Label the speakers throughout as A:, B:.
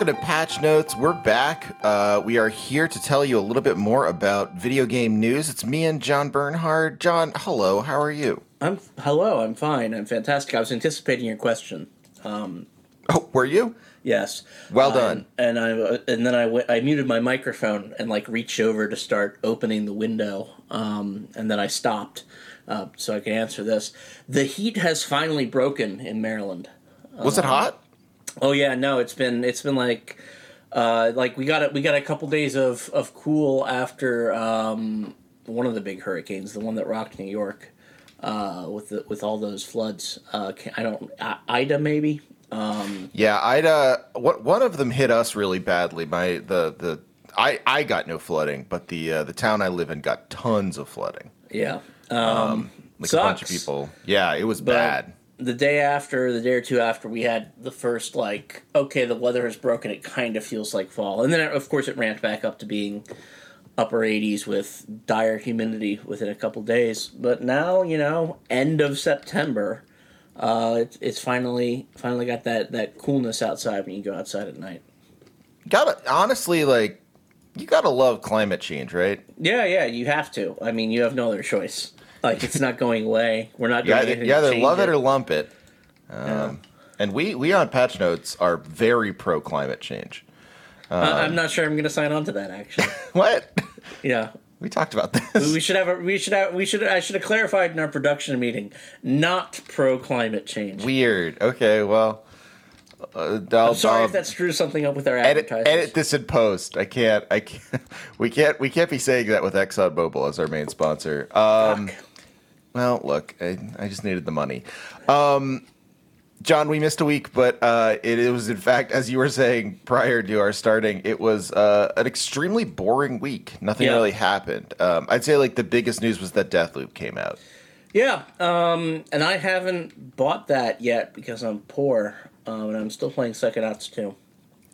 A: Welcome to Patch Notes. We're back. Uh, we are here to tell you a little bit more about video game news. It's me and John Bernhard. John, hello. How are you?
B: I'm hello. I'm fine. I'm fantastic. I was anticipating your question. Um,
A: Oh, were you?
B: yes.
A: Well
B: Um,
A: done.
B: and I and then I went- I muted my microphone and like reached over to start opening the window. Um, and then I stopped uh, so I could answer this. The heat has finally broken in Maryland.
A: Was it hot?
B: Oh yeah, no, it's been it's been like uh, like we got a, we got a couple days of of cool after um, one of the big hurricanes, the one that rocked New York, uh, with the, with all those floods. Uh, I don't I- Ida maybe.
A: Um, Yeah, Ida. What one of them hit us really badly. My the the I I got no flooding, but the uh, the town I live in got tons of flooding.
B: Yeah, um,
A: Like a bunch of people. Yeah, it was
B: But
A: bad.
B: The day after, the day or two after, we had the first like, okay, the weather has broken. It kind of feels like fall, and then of course it ramped back up to being upper 80s with dire humidity within a couple days. But now, you know, end of September, uh, it's, it's finally finally got that that coolness outside when you go outside at night.
A: Gotta honestly like you gotta love climate change, right?
B: Yeah, yeah, you have to. I mean, you have no other choice. Like it's not going away. We're not doing
A: either,
B: anything to
A: either love it or lump it. Um,
B: Yeah.
A: And we we on Patch Notes are very pro climate change.
B: I- I'm not sure I'm going to sign on to that. Actually,
A: What?
B: yeah.
A: we talked about this.
B: We should have a. We should have. We should. I should have clarified in our production meeting. Not pro climate change.
A: Weird. Okay, well, uh, I'll,
B: I'm sorry
A: I'll
B: if that screws something up with our
A: edit edit this in post. I can't. I can't. We can't. We can't be saying that with ExxonMobil as our main sponsor. Um,
B: Fuck.
A: Well, look, I, I just needed the money. Um, John, we missed a week, but uh, it, it was in fact, as you were saying prior to our starting, it was uh, an extremely boring week. Nothing
B: Yeah.
A: really happened. Um, I'd say like the biggest news was that Deathloop came out.
B: Yeah, um, and I haven't bought that yet because I'm poor, um, and I'm still playing Psychonauts 2.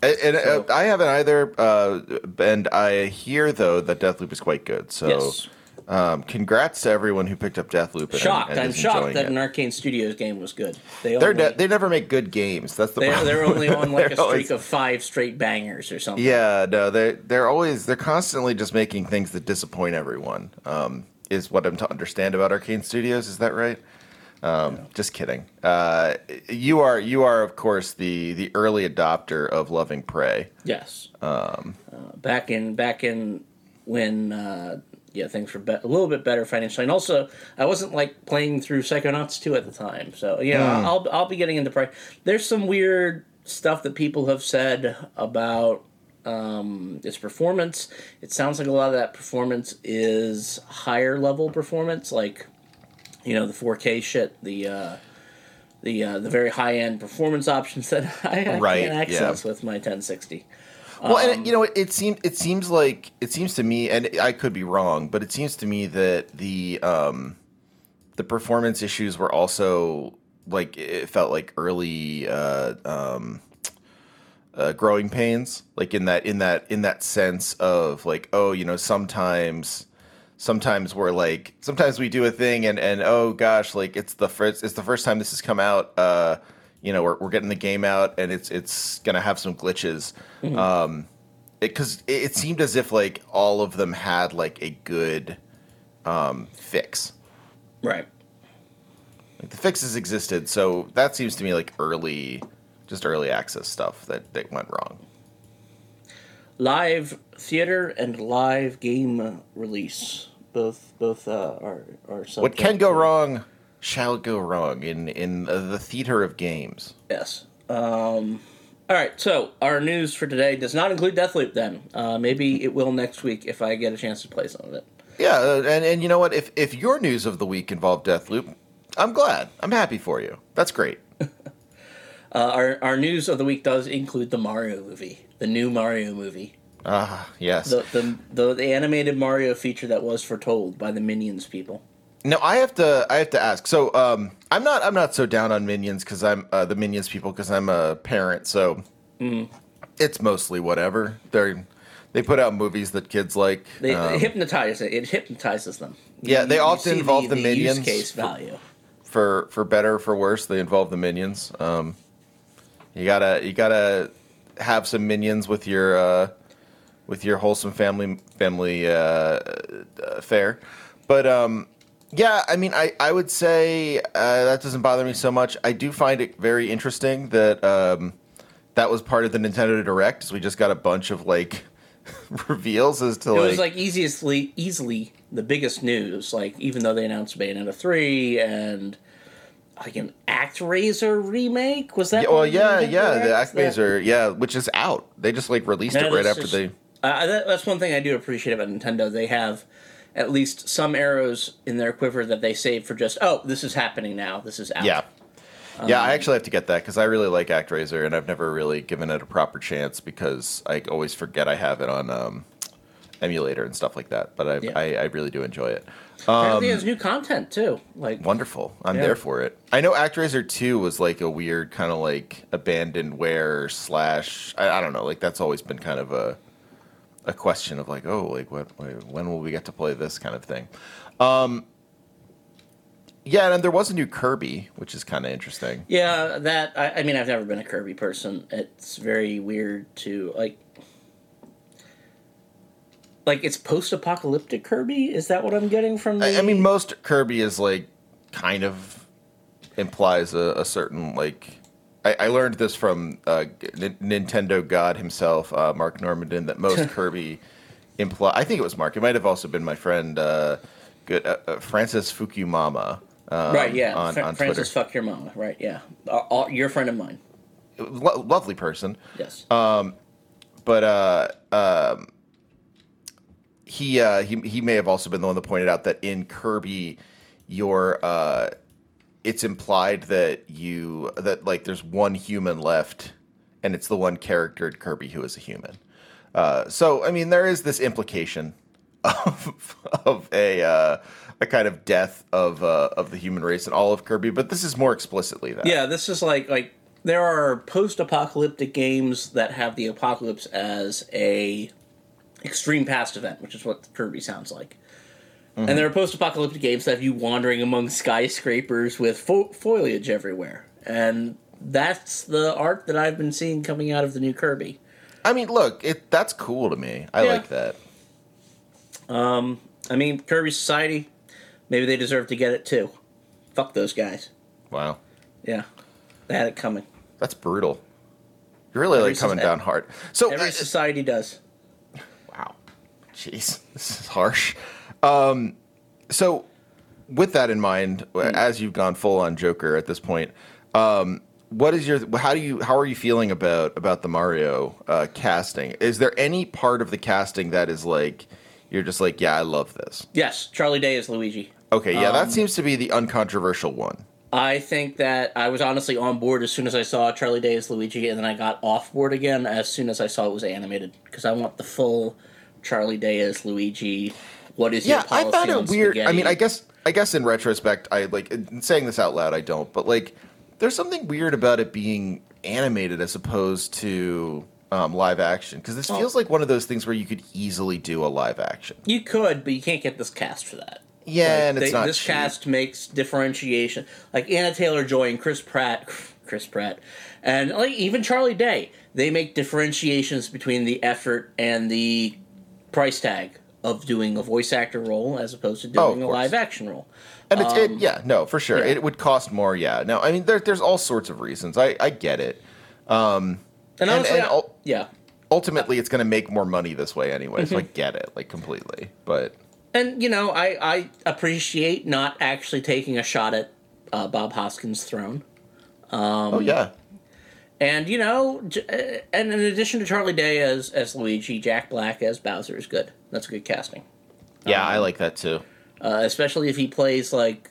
A: And, and,
B: So-
A: uh, I haven't either, uh, and I hear though that Deathloop is quite good. So,
B: Yes.
A: Um, congrats to everyone who picked up Deathloop. And,
B: Shocked.
A: and
B: I'm shocked that
A: it.
B: an Arkane Studios game was good. They only,
A: they never make good games. That's the
B: they're,
A: problem.
B: they're only on like a
A: always-
B: streak of five straight bangers or something.
A: Yeah, no, they they're always they're constantly just making things that disappoint everyone. Um, is what I'm to understand about Arkane Studios. Is that right? Um, Just kidding. Uh, you are you are of course the the early adopter of Loving Prey.
B: Yes. Um, uh, back in back in when uh, yeah things were be- a little bit better financially, and also I wasn't like playing through Psychonauts two at the time, so yeah,
A: Hmm.
B: I'll I'll be getting into price. There's some weird stuff that people have said about um, its performance. It sounds like a lot of that performance is higher level performance, like you know the 4K shit, the uh, the uh, the very high end performance options that I, I
A: Right,
B: can't
A: yeah.
B: access with my 1060.
A: Well,
B: Um,
A: and you know, it, it seems it seems like it seems to me, and I could be wrong, but it seems to me that the um, the performance issues were also like it felt like early uh, um, uh, growing pains, like in that in that in that sense of like, oh, you know, sometimes sometimes we're like sometimes we do a thing and and oh gosh like it's the first it's the first time this has come out uh you know we're, we're getting the game out and it's it's gonna have some glitches. Um because it, it, seemed as if like all of them had like a good um fix.
B: Right.
A: like the fixes existed so that seems to me like early just early access stuff that that went wrong.
B: Live theater and live game release. Both both uh, are are
A: what can go wrong shall go wrong in in uh, the theater of games
B: Yes. Um, all right. So our news for today does not include Deathloop. Then uh, maybe it will next week if I get a chance to play some of it.
A: Yeah, uh, and and you know what? If if your news of the week involved Deathloop, I'm glad. I'm happy for you. That's great.
B: Uh, our our news of the week does include the Mario movie, the new Mario movie,
A: Ah, yes.
B: the the the, the animated Mario feature that was foretold by the Minions people.
A: Now I have to I have to ask. So um, I'm not I'm not so down on Minions because I'm uh, the Minions people because I'm a parent. So it's mostly whatever. They're they put out movies that kids like.
B: They,
A: Um,
B: they hypnotize it. It hypnotizes them.
A: Yeah, they
B: You-
A: often involve the
B: use
A: Minions
B: case
A: for-
B: value.
A: for for better or for worse, they involve the minions. Um, you gotta you gotta have some minions with your uh, with your wholesome family family uh, uh, fare. But um, yeah, I mean, I I would say uh, that doesn't bother me so much. I do find it very interesting that um, that was part of the Nintendo Direct. So we just got a bunch of like reveals as to
B: It
A: like,
B: was like easily easily the biggest news. Like even though they announced Bayonetta three and like an ActRaiser remake was that?
A: Yeah, well, yeah, yeah, the
B: direct? That-
A: yeah, which is out. They just like released
B: Yeah,
A: it right after
B: just-
A: they.
B: Uh, that, that's one thing I do appreciate about Nintendo. They have at least some arrows in their quiver that they save for just oh, this is happening now. This is out.
A: Yeah, yeah,
B: Um,
A: I actually have to get that because I really like ActRaiser, and I've never really given it a proper chance because I always forget I have it on um, emulator and stuff like that. But I,
B: Yeah.
A: I, I really do enjoy it.
B: Apparently, has new content too. Like
A: Wonderful. I'm
B: Yeah.
A: there for it. I know ActRaiser 2 was like a weird kind of like abandoned abandonware slash I, I don't know, like that's always been kind of a a question of like, oh, like what when will we get to play this kind of thing. Um yeah, and there was a new Kirby, which is kind of interesting.
B: Yeah, that I, I mean, I've never been a Kirby person. It's very weird to like, like it's post-apocalyptic Kirby. Is that what I'm getting from the?
A: I, I mean, most Kirby is like kind of implies a, a certain like. I, I learned this from uh, N- Nintendo God himself, uh, Mark Normandin, that most Kirby imply. I think it was Mark. It might have also been my friend, uh, good uh, uh, Francis Fukuyama. Um,
B: right, yeah.
A: on,
B: Fra-
A: on
B: Francis,
A: Twitter,
B: fuck your mama. Right, yeah. Uh, all, your friend of mine.
A: Lo- lovely person.
B: Yes.
A: but uh, um, he uh, he he may have also been the one that pointed out that in Kirby, your uh, it's implied that you that like there's one human left, and it's the one character Kirby who is a human. Uh, so I mean, there is this implication of of a uh, a kind of death of uh, of the human race and all of Kirby, but this is more explicitly that.
B: Yeah, this is like like there are post-apocalyptic games that have the apocalypse as a extreme past event, which is what Kirby sounds like. And there are post-apocalyptic games that have you wandering among skyscrapers with fo- foliage everywhere, and that's the art that I've been seeing coming out of the new Kirby.
A: I mean, look, it that's cool to me. I
B: Yeah.
A: like that.
B: Um, I mean, Kirby Society, maybe they deserve to get it too. Fuck those guys.
A: Wow.
B: Yeah, they had it coming.
A: That's brutal. You're really
B: Every
A: like coming down hard. So
B: Every
A: uh,
B: society does.
A: wow, jeez, this is harsh. Um, so with that in mind,
B: Hmm.
A: as you've gone full on Joker at this point, um, what is your how do you how are you feeling about about the Mario uh, casting? Is there any part of the casting that is like you're just like yeah I love this?
B: Yes, Charlie Day is Luigi.
A: Okay, yeah,
B: Um,
A: that seems to be the uncontroversial one.
B: I think that I was honestly on board as soon as I saw Charlie Day as Luigi, and then I got off board again as soon as I saw it was animated because I want the full Charlie Day as Luigi. What is
A: yeah,
B: your
A: I
B: policy
A: found
B: on
A: it weird. I mean, I guess I guess in retrospect, I like in saying this out loud. I don't, but like, there's something weird about it being animated as opposed to um, live action because this feels like one of those things where you could easily do a live action.
B: you could, but you can't get this cast for that.
A: Yeah,
B: Like,
A: and it's
B: they-
A: not
B: this
A: cheap.
B: cast makes differentiation. Like Anya Taylor Joy and Chris Pratt, Chris Pratt, and like even Charlie Day, they make differentiations between the effort and the price tag of doing a voice actor role as opposed to
A: Oh,
B: doing a live action role.
A: And it's it, yeah, no, for sure,
B: Um, yeah.
A: it would cost more. Yeah, no, I mean, there, there's all sorts of reasons. I I get it.
B: And honestly,
A: and
B: I-
A: ul-
B: yeah,
A: Ultimately, it's going to make more money this way anyway, so I
B: Mm-hmm.
A: get it like completely. But
B: and you know, I I appreciate not actually taking a shot at uh, Bob Hoskins' throne. Um,
A: oh yeah,
B: And you know, uh, and in addition to Charlie Day as as Luigi, Jack Black as Bowser is good. That's a good casting,
A: yeah,
B: Um,
A: I like that too.
B: uh, especially if he plays like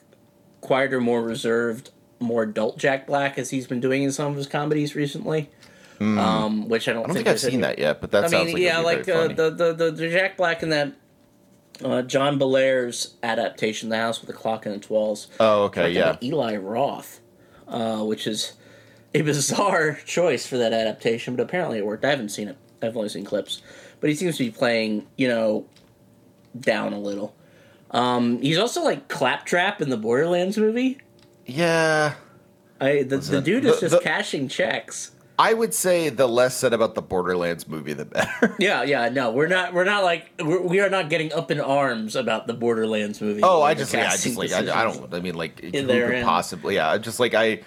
B: quieter, more reserved, more adult Jack Black as he's been doing in some of his comedies recently. Um, which I don't.
A: I don't think I've seen
B: any-
A: that yet, but that
B: I
A: sounds
B: mean,
A: like
B: yeah, like uh, the, the the the Jack Black in that uh, John Bellairs' adaptation, The House with the Clock and its Walls.
A: oh, okay, yeah.
B: Eli Roth, uh, which is a bizarre choice for that adaptation, but apparently it worked. I haven't seen it. I've only seen clips, but he seems to be playing, you know, down a little. Um, he's also like Claptrap in the Borderlands movie.
A: Yeah,
B: I the, the dude is
A: the-
B: just
A: the-
B: cashing checks.
A: I would say the less said about the Borderlands movie, the better.
B: Yeah, yeah, no, we're not. We're not like we're, we are not getting up in arms about the Borderlands movie.
A: Oh, I just, yeah, I just like, I, I don't. I mean, like, who could possibly? Yeah, just like I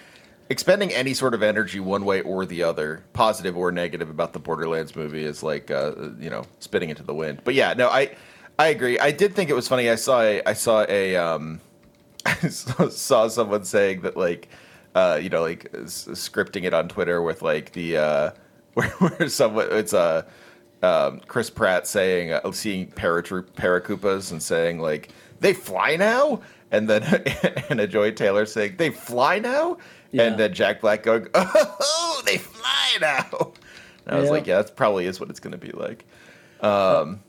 A: expending any sort of energy one way or the other, positive or negative, about the Borderlands movie is like, uh, you know, spitting into the wind. But yeah, no, I, I agree. I did think it was funny. I saw a, I saw a, um, I saw someone saying that like, uh, you know, like s- scripting it on Twitter with like the, uh, where, where someone it's a. um, Chris Pratt saying, uh, seeing paratroop Paratroopas and saying like they fly now, and then Anya Joy Taylor saying they fly now,
B: Yeah.
A: and then Jack Black going, oh, they fly now. And I was
B: Yeah.
A: like, yeah, that probably is what it's going to be like. Um,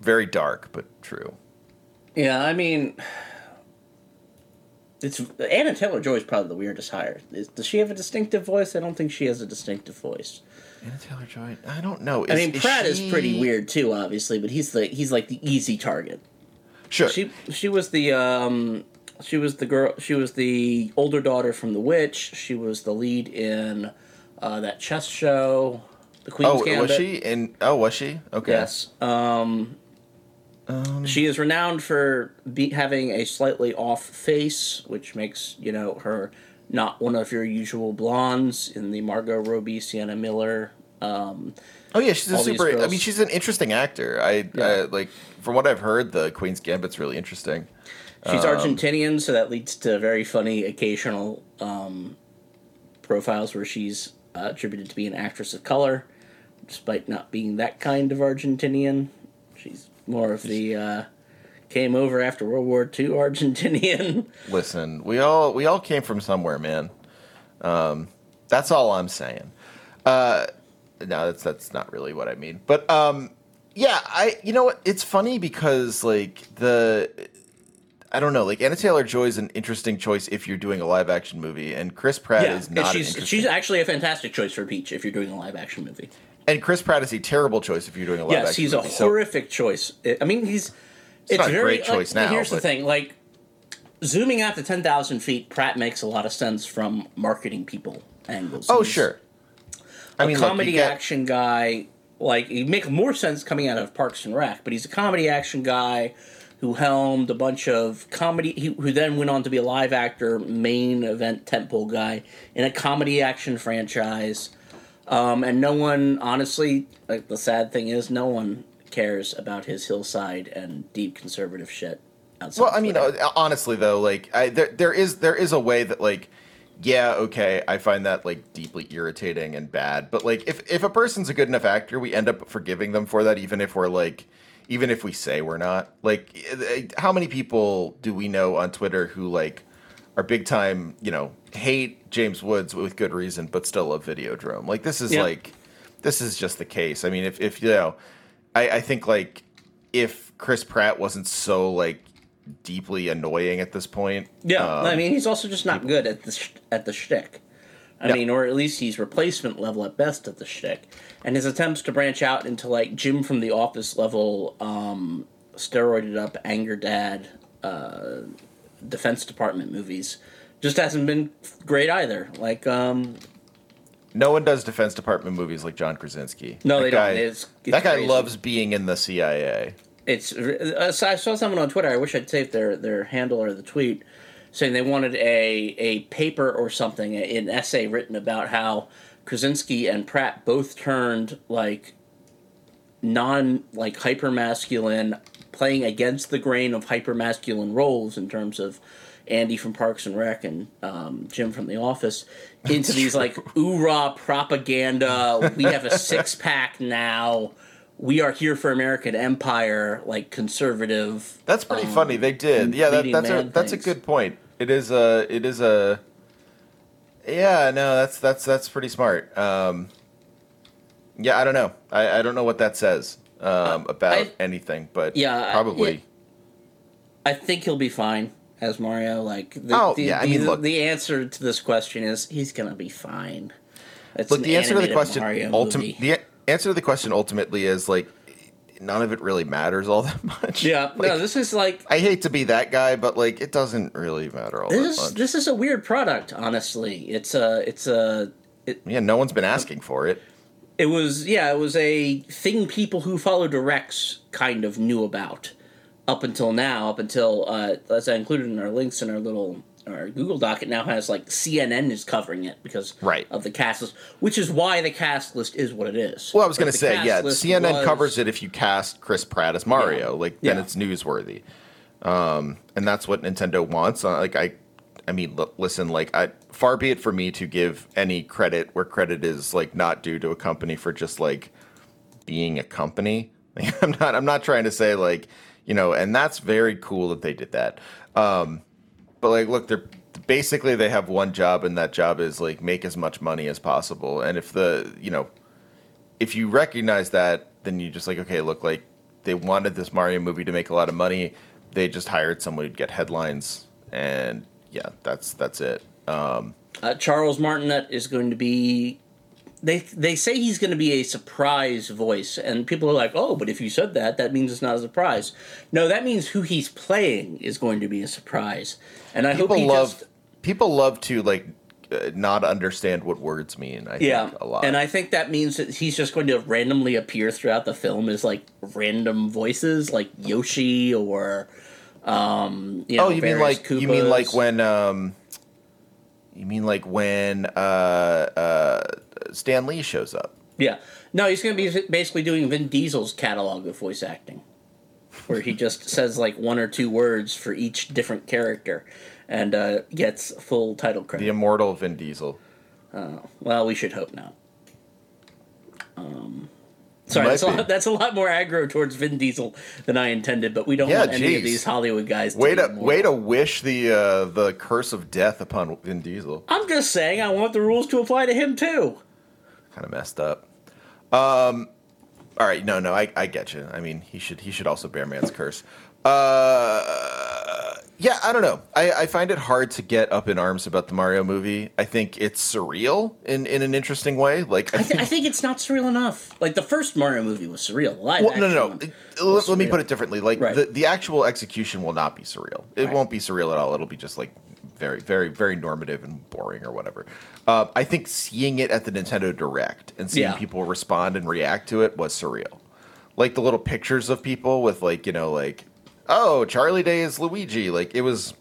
A: very dark, but true.
B: Yeah, I mean, it's Anya Taylor Joy is probably the weirdest hire. Is, does she have a distinctive voice? I don't think she has a distinctive voice.
A: Anya Taylor Joy, I don't know.
B: I mean, Pratt is pretty weird too, obviously, but he's the he's like the easy target.
A: Sure.
B: She she was the um she was the girl she was the older daughter from The Witch. She was the lead in uh, that chess show, The Queen's
A: oh,
B: Gambit.
A: was she in? Oh, was she? Okay.
B: Yes. Um,
A: Um,
B: she is renowned for be, having a slightly off face, which makes you know her not one of your usual blondes in the Margot Robbie, Sienna Miller. Um,
A: Oh yeah, she's a super. I mean, she's an interesting actor. I,
B: Yeah.
A: I like from what I've heard, the Queen's Gambit's really interesting.
B: She's
A: Um,
B: Argentinian, so that leads to very funny occasional um, profiles where she's uh, attributed to be an actress of color, despite not being that kind of Argentinian. She's more of the uh, came over after World War II Argentinian.
A: Listen, we all we all came from somewhere, man. Um, that's all I'm saying. Uh, no, that's that's not really what I mean. But um, yeah, I you know what? It's funny because like the I don't know, like Anya Taylor Joy is an interesting choice if you're doing a live action movie, and Chris Pratt
B: yeah,
A: is not.
B: she's
A: interesting-
B: she's actually a fantastic choice for Peach if you're doing a live action movie.
A: and Chris Pratt is a terrible choice if you're doing a live
B: Yes,
A: action
B: he's a
A: movie. So-
B: horrific choice. I- mean, he's it's,
A: not a
B: very
A: great choice
B: like,
A: now,
B: Here's the thing, like zooming out to ten thousand feet, Pratt makes a lot of sense from marketing people angles.
A: oh
B: He's
A: sure. I
B: a
A: mean, you
B: comedy action guy. Like he make more sense coming out of Parks and Rec, but he's a comedy action guy who helmed a bunch of comedy. He, who then went on to be a live actor, main event tentpole guy in a comedy action franchise. Um, and no one, honestly, like the sad thing is, no one cares about his Hillsong and deep conservative shit. Outside
A: Well, I mean,
B: Twitter.
A: uh, honestly though, like I, there there is there is a way that like yeah, okay, I find that like deeply irritating and bad, but like if if a person's a good enough actor, we end up forgiving them for that even if we're like even if we say we're not. Like eh, how many people do we know on Twitter who like are big time, you know, hate James Woods with good reason but still love Videodrome. Like this is
B: Yeah.
A: like this is just the case. I mean, if if you know, I I think like if Chris Pratt wasn't so like deeply annoying at this point.
B: Yeah,
A: um,
B: I mean, he's also just not good at the sh- at the shtick. I
A: Yeah.
B: mean, or at least he's replacement level at best at the shtick. And his attempts to branch out into like Jim from The Office level, um, steroided up anger dad, uh, Defense Department movies, just hasn't been great either. Like, um,
A: no one does Defense Department movies like John Krasinski.
B: No,
A: That
B: they don't.
A: guy-
B: It's- it's
A: that guy
B: crazy.
A: loves being in the CIA.
B: it's uh, so I saw someone on Twitter. I wish I'd saved their their handle or the tweet, saying they wanted a a paper or something, an essay written about how Krasinski and Pratt both turned like non like hyper masculine, playing against the grain of hyper masculine roles in terms of. Andy from Parks and Rec and um, Jim from The Office into these like oorah propaganda. We have a six pack now. We are here for American Empire, like conservative.
A: That's pretty funny. They did. Yeah, that, that's a that's a good point. It is a it is a Yeah, no, that's that's that's pretty smart. Um Yeah, I don't know. I, I don't know what that says um about
B: I-
A: anything, but
B: Yeah, I-
A: probably
B: yeah. I think he'll be fine as Mario. Like, the,
A: Oh,
B: the,
A: yeah, I
B: the,
A: mean, look-
B: the answer to this question is he's gonna be fine. It's
A: Look, the answer to the question
B: ultimately,
A: the answer to the question ultimately is like none of it really matters all that much.
B: yeah,
A: Like,
B: no, this is like
A: I hate to be that guy, but like it doesn't really matter all
B: this
A: that
B: is
A: much.
B: this is a weird product. Honestly, it's a it's a
A: yeah, no one's been asking for it.
B: It was yeah, it was a thing people who follow directs kind of knew about up until now. Up until uh, as I included in our links in our little our Google Doc, it now has like CNN is covering it because
A: Right.
B: of the cast list, which is why the cast list is what it is.
A: Well, I was going to say, yeah, CNN
B: was-
A: covers it if you cast Chris Pratt as Mario.
B: Yeah.
A: Like then
B: Yeah.
A: it's newsworthy, um, and that's what Nintendo wants. Uh, like I, I mean, l- listen, like I, far be it for me to give any credit where credit is like not due to a company for just like being a company. I'm not. I'm not trying to say like you know, and that's very cool that they did that. Um, but like, look, they're basically they have one job, and that job is like make as much money as possible. And if the you know, if you recognize that, then you just like, okay, look, like they wanted this Mario movie to make a lot of money. They just hired someone to get headlines, and yeah, that's that's it. Um,
B: Uh, Charles Martinet is going to be. They they say he's going to be a surprise voice, and people are like, "Oh, but if you said that, that means it's not a surprise." No, that means who he's playing is going to be a surprise, and I hope
A: people
B: he
A: love
B: just
A: people love to like uh, not understand what words mean. I
B: yeah,
A: think a lot.
B: and I think that means that he's just going to randomly appear throughout the film as like random voices, like Yoshi or, um, you know,
A: oh, you mean like you mean like when um, you mean like when uh, uh, Stan Lee shows up.
B: Yeah. No, he's going to be basically doing Vin Diesel's catalog of voice acting, where he just says like one or two words for each different character, and uh, gets full title credit.
A: The immortal Vin Diesel.
B: Well, we should hope not. Um, sorry, that's a, lot, that's a lot more aggro towards Vin Diesel than I intended, but we don't
A: Yeah,
B: want any of these Hollywood guys. To
A: Way to way to wish the uh, the curse of death upon Vin Diesel.
B: I'm just saying, I want the rules to apply to him too.
A: Kind of messed up. Um, all right, no, no, I, I get you. I mean, he should he should also bear man's curse. Uh, yeah, I don't know. I, I find it hard to get up in arms about the Mario movie. I think it's surreal in, in an interesting way. Like I,
B: I, th- I think it's not surreal enough. Like the first Mario movie was surreal. Live
A: Well, no, no, no. Let, let me put it differently. Like
B: Right.
A: the, the actual execution will not be surreal. It
B: Right.
A: won't be surreal at all. It'll be just like very, very, very normative and boring or whatever. Uh, I think seeing it at the Nintendo Direct and seeing
B: Yeah.
A: people respond and react to it was surreal. Like the little pictures of people with like you know like oh Charlie Day is Luigi. Like it was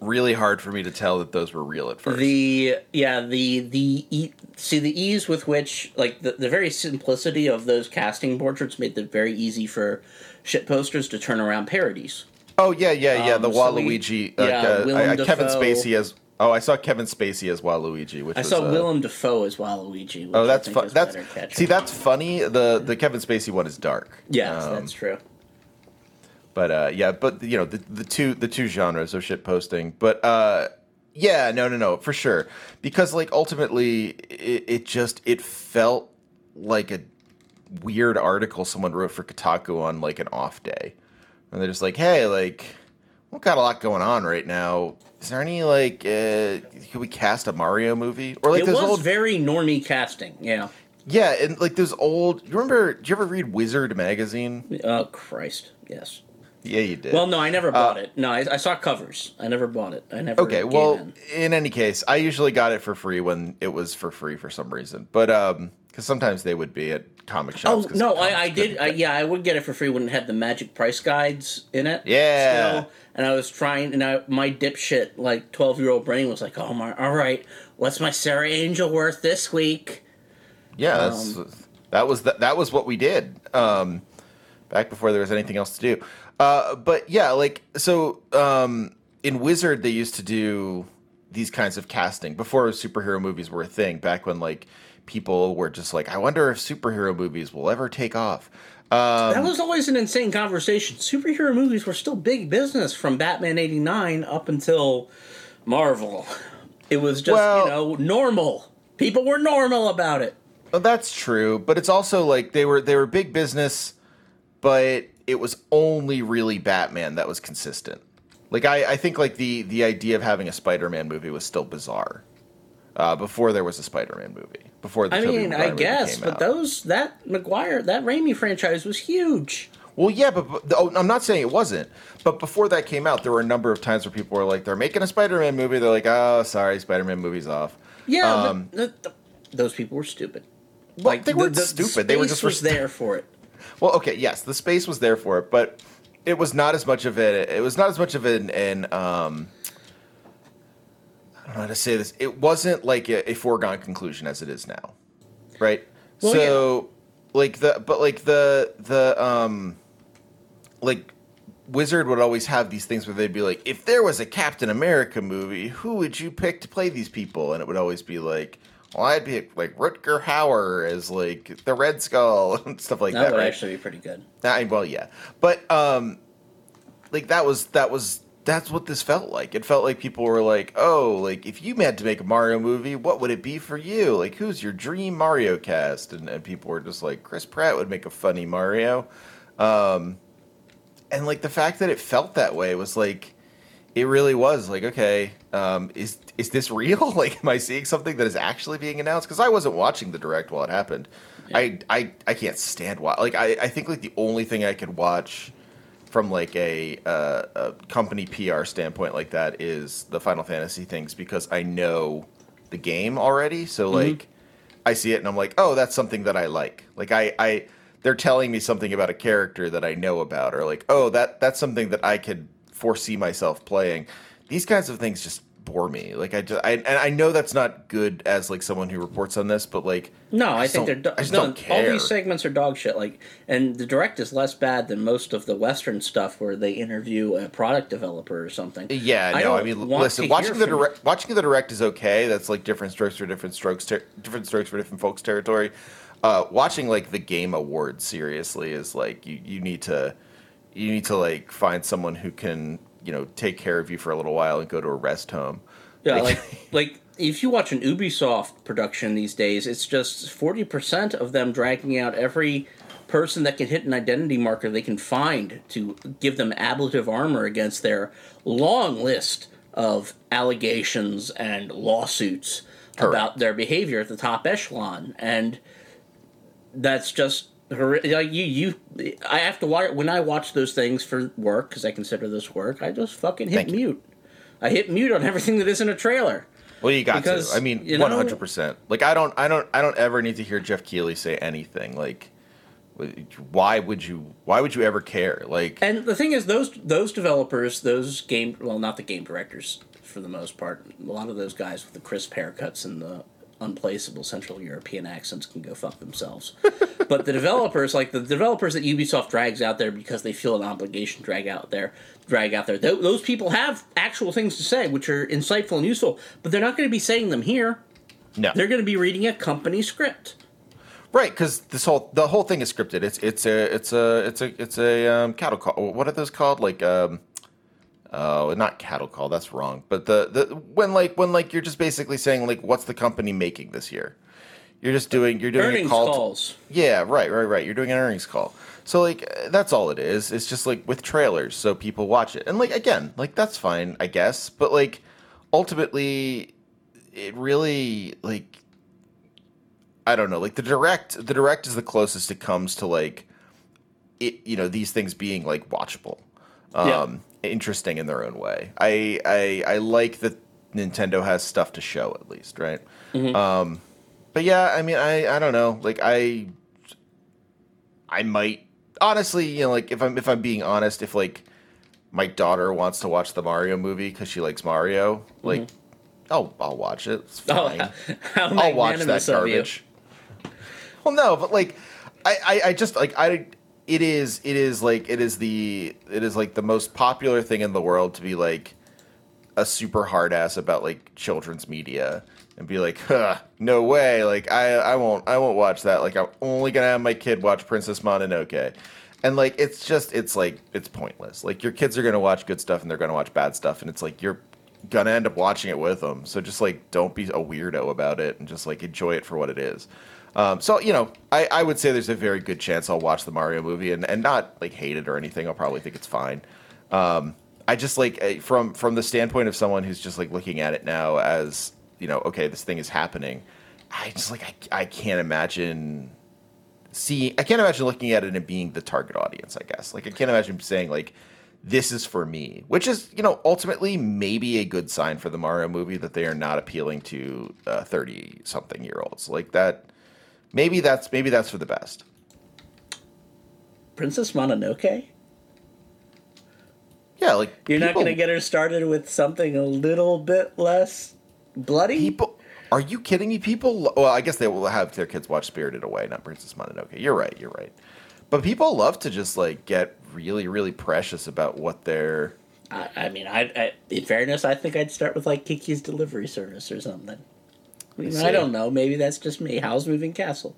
A: really hard for me to tell that those were real at first.
B: The yeah the the e- see the ease with which like the, the very simplicity of those casting portraits made it very easy for shit posters to turn around parodies.
A: Oh yeah, yeah, yeah. the
B: Um, so we-
A: Waluigi. uh,
B: yeah,
A: uh, I- I- Kevin Spacey as. Oh, I saw Kevin Spacey as Waluigi, which
B: I
A: was,
B: saw
A: uh,
B: Willem Dafoe as Waluigi. Which
A: Oh, that's fun. That's see, that's funny. The the Kevin Spacey one is dark.
B: yes,
A: Um,
B: that's true.
A: But uh, yeah, but you know the the two the two genres of shit posting. But uh, yeah, no, no, no, for sure. Because like ultimately, it, it just it felt like a weird article someone wrote for Kotaku on like an off day, and they're just like, hey, like we've got a lot going on right now. Is there any like uh, could we cast a Mario movie or like
B: it
A: those
B: was
A: old
B: very normie casting. Yeah.
A: yeah and like those old you remember do you ever read Wizard magazine?
B: Oh Christ. Yes.
A: Yeah, you did.
B: Well, no, I never bought it. No, I, I saw covers. I never bought it. I never.
A: Okay, well,
B: in.
A: in any case, I usually got it for free when it was for free for some reason. But um cuz sometimes they would be at comic shops.
B: Oh no, I, I did. I, yeah, I would get it for free when it had the magic price guides in it.
A: Yeah.
B: still. and I was trying, and I, my dipshit like twelve year old brain was like, "Oh my, all right, what's my Sarah Angel worth this week?"
A: Yeah,
B: um,
A: that was that, that was what we did. Um back before there was anything else to do. Uh but yeah, like so um in Wizard they used to do these kinds of casting before superhero movies were a thing back when like people were just like I wonder if superhero movies will ever take off. Um
B: That was always an insane conversation. Superhero movies were still big business from Batman '89 up until Marvel. It was just
A: Well-
B: you know normal. People were normal about it.
A: Well, that's true, but it's also like they were they were big business, but it was only really Batman that was consistent. Like I, I think like the the idea of having a Spider-Man movie was still bizarre. Uh, before there was a Spider-Man movie, before the
B: I
A: Tobey
B: mean,
A: Maguire
B: I guess, but
A: out.
B: those that Maguire that Raimi franchise was huge.
A: Well, yeah, but, but oh, I'm not saying it wasn't. But before that came out, there were a number of times where people were like, "They're making a Spider-Man movie." They're like, "Oh, sorry, Spider-Man movie's off."
B: Yeah,
A: Um,
B: but the, the, those people were stupid.
A: Well, they weren't stupid. They were just
B: was there for it.
A: Well, okay, yes, the space was there for it, but it was not as much of it. It was not as much of an, an um, I don't know how to say this. It wasn't like a, a foregone conclusion as it is now, right?
B: Well,
A: so, like the, but like the the um, like Wizard would always have these things where they'd be like, if there was a Captain America movie, who would you pick to play these people? And it would always be like, well, I'd be like Rutger Hauer as like the Red Skull and stuff like
B: That
A: that.
B: would
A: right?
B: actually be pretty good.
A: I, well, yeah, but um, like that was that was that's what this felt like. It felt like people were like, "Oh, like if you had to make a Mario movie, what would it be for you? Like, who's your dream Mario cast?" And, and people were just like, "Chris Pratt would make a funny Mario," um, and like the fact that it felt that way was like, it really was like, okay, um, is is this real? like, am I seeing something that is actually being announced? Because I wasn't watching the direct while it happened. I, I I can't stand wa like I, I think like the only thing I could watch from like a, uh, a company PR standpoint like that is the Final Fantasy things because I know the game already. So like I see it and I'm like, oh, that's something that I like. Like I, I they're telling me something about a character that I know about, or like, oh, that that's something that I could foresee myself playing. These kinds of things just bore me. Like I just I and I know that's not good as like someone who reports on this, but like
B: No, I,
A: just
B: think they're
A: don't- I just
B: no,
A: don't care.
B: all these segments are dog shit. Like, and the direct is less bad than most of the Western stuff where they interview a product developer or something.
A: Yeah,
B: I
A: no, I, mean, listen, watching the direct, watching the direct is okay. That's like different strokes for different strokes, ter- different strokes for different folks territory. Uh, watching like the game awards seriously is like you, you need to you need to like find someone who can you know take care of you for a little while and go to a rest home.
B: Yeah, like like if you watch an Ubisoft production these days, it's just forty percent of them dragging out every person that can hit an identity marker they can find to give them ablative armor against their long list of allegations and lawsuits about their behavior at the top echelon, and that's just like you you. I have to watch when I watch those things for work because I consider this work. I just fucking hit
A: Thank you.
B: mute. I hit mute on everything that isn't a trailer.
A: Well, you got
B: Because,
A: to. I mean,
B: you know-
A: one hundred percent. Like I don't, I don't, I don't ever need to hear Geoff Keighley say anything. Like, why would you? Why would you ever care? Like,
B: And the thing is, those those developers, those game well, not the game directors for the most part. A lot of those guys with the crisp haircuts and the unplaceable Central European accents can go fuck themselves. but the developers, like the developers that Ubisoft drags out there because they feel an obligation drag out there, drag out there. Th- those people have actual things to say, which are insightful and useful, but they're not going to be saying them here.
A: no,
B: They're going to be reading a company script.
A: Right, because this whole the whole thing is scripted. It's it's a it's a it's a it's a um, cattle call. What are those called? Like um, oh, not cattle call. That's wrong. But the the when like when like you're just basically saying like what's the company making this year? You're just doing you're doing
B: Earnings
A: a call. to-
B: calls.
A: yeah, right, right, right. You're doing an earnings call. So like uh, that's all it is. It's just like with trailers, so people watch it. And like again, like that's fine, I guess. But like ultimately, it really like I don't know. Like the direct, the direct is the closest it comes to like it. You know, these things being like watchable, um, interesting in their own way. I I I like that Nintendo has stuff to show at least, right? Um, but yeah, I mean, I I don't know. Like I I might honestly, you know, like if I'm if I'm being honest, if like my daughter wants to watch the Mario movie because she likes Mario, like I'll I'll watch it. It's
B: Oh,
A: fine.
B: how
A: I'll watch that
B: you.
A: garbage. Well, no, but like, I, I, I just like I. It is, it is like it is the it is like the most popular thing in the world to be like a super hard ass about like children's media and be like, huh, no way, like I, I won't, I won't watch that. Like I'm only gonna have my kid watch Princess Mononoke, and like it's just, it's like it's pointless. Like your kids are gonna watch good stuff and they're gonna watch bad stuff, and it's like you're gonna end up watching it with them. So just like don't be a weirdo about it and just like enjoy it for what it is. Um, so you know, I, I would say there's a very good chance I'll watch the Mario movie and, and not like hate it or anything. I'll probably think it's fine. Um, I just like eh, from from the standpoint of someone who's just like looking at it now as you know, okay, this thing is happening. I just like I, I can't imagine seeing. I can't imagine looking at it and being the target audience. I guess like I can't imagine saying like this is for me, which is you know ultimately maybe a good sign for the Mario movie that they are not appealing to thirty uh, something year olds like that. Maybe that's maybe that's for the best.
B: Princess Mononoke.
A: Yeah, like
B: you're people, not going to get her started with something a little bit less bloody.
A: People, are you kidding me? People, well, I guess they will have their kids watch Spirited Away, not Princess Mononoke. You're right. You're right. But people love to just like get really, really precious about what they're.
B: I, I mean, I, I, in fairness, I think I'd start with like Kiki's Delivery Service or something. I, mean, I don't know. Maybe that's just me. Howl's Moving Castle?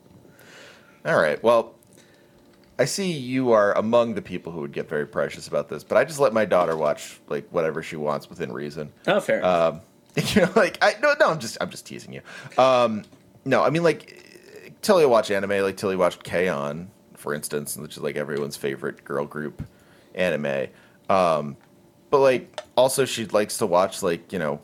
A: All right. Well, I see you are among the people who would get very precious about this, but I just let my daughter watch like whatever she wants within reason.
B: Oh, fair.
A: Um, you know, like I no, no, I'm just I'm just teasing you. Um, no, I mean like Tilly watch anime, like Tilly watched K-On! for instance, which is like everyone's favorite girl group anime. Um, but like also she likes to watch like you know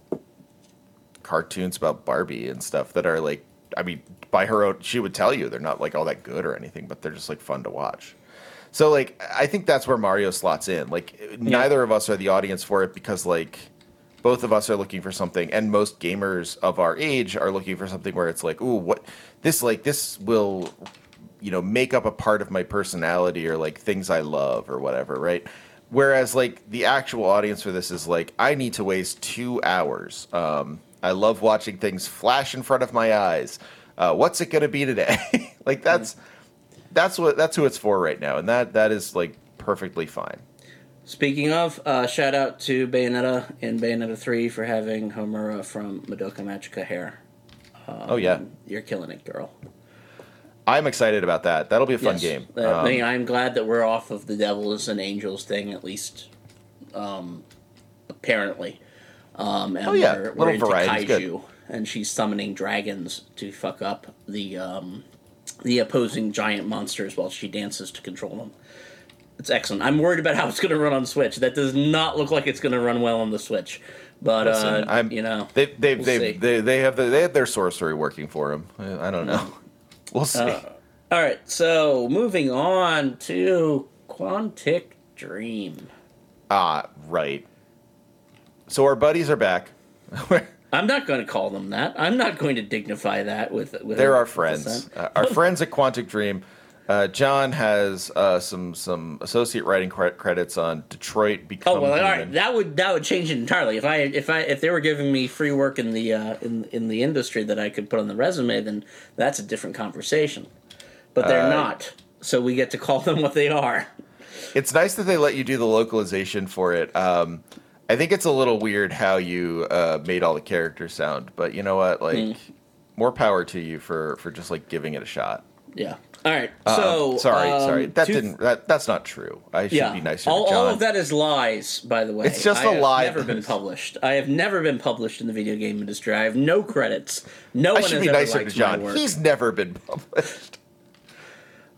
A: cartoons about Barbie and stuff that are like I mean, by her own, she would tell you they're not like all that good or anything, but they're just like fun to watch. So like, I think that's where Mario slots in. Like, yeah. neither of us are the audience for it because like, both of us are looking for something, and most gamers of our age are looking for something where it's like, ooh, what this like this will, you know, make up a part of my personality or like things I love or whatever, right? Whereas like the actual audience for this is like, I need to waste two hours. Um, I love watching things flash in front of my eyes. Uh, what's it going to be today? like that's that's what that's who it's for right now, and that that is like perfectly fine.
B: Speaking of, uh, shout out to Bayonetta in Bayonetta three for having Homura from Madoka Magica hair.
A: Um, oh yeah,
B: you're killing it, girl.
A: I'm excited about that. That'll be a fun yes. game.
B: Um, I mean, I'm glad that we're off of the devils and angels thing at least. Um, apparently, um, and
A: oh yeah, we're, we're little variety
B: kaiju, and she's summoning dragons to fuck up the um, the opposing giant monsters while she dances to control them. It's excellent. I'm worried about how it's going to run on Switch. That does not look like it's going to run well on the Switch. But Listen, uh, I'm, you know,
A: they they we'll they, they they have the, they have their sorcery working for them. I don't know. We'll see. Uh,
B: all right, so moving on to Quantic Dream.
A: Ah, right. So our buddies are back.
B: I'm not going to call them that. I'm not going to dignify that with. with
A: They're our friends. Uh, our friends at Quantic Dream. Uh, John has uh, some some associate writing cre- credits on Detroit Become.
B: Oh well, Human. all right. That would that would change it entirely. If I if I if they were giving me free work in the uh, in in the industry that I could put on the resume, then that's a different conversation. But they're uh, not, so we get to call them what they are.
A: It's nice that they let you do the localization for it. Um, I think it's a little weird how you uh, made all the characters sound, but you know what? Like, mm. more power to you for for just like giving it a shot.
B: Yeah. All right. Uh, so
A: sorry, um, sorry. That didn't. That that's not true. I should yeah, be nicer
B: all,
A: to John.
B: All of that is lies, by the way.
A: It's just I a lie.
B: Never been published. I have never been published in the video game industry. I have no credits. No I one should has be nicer to John.
A: He's never been published.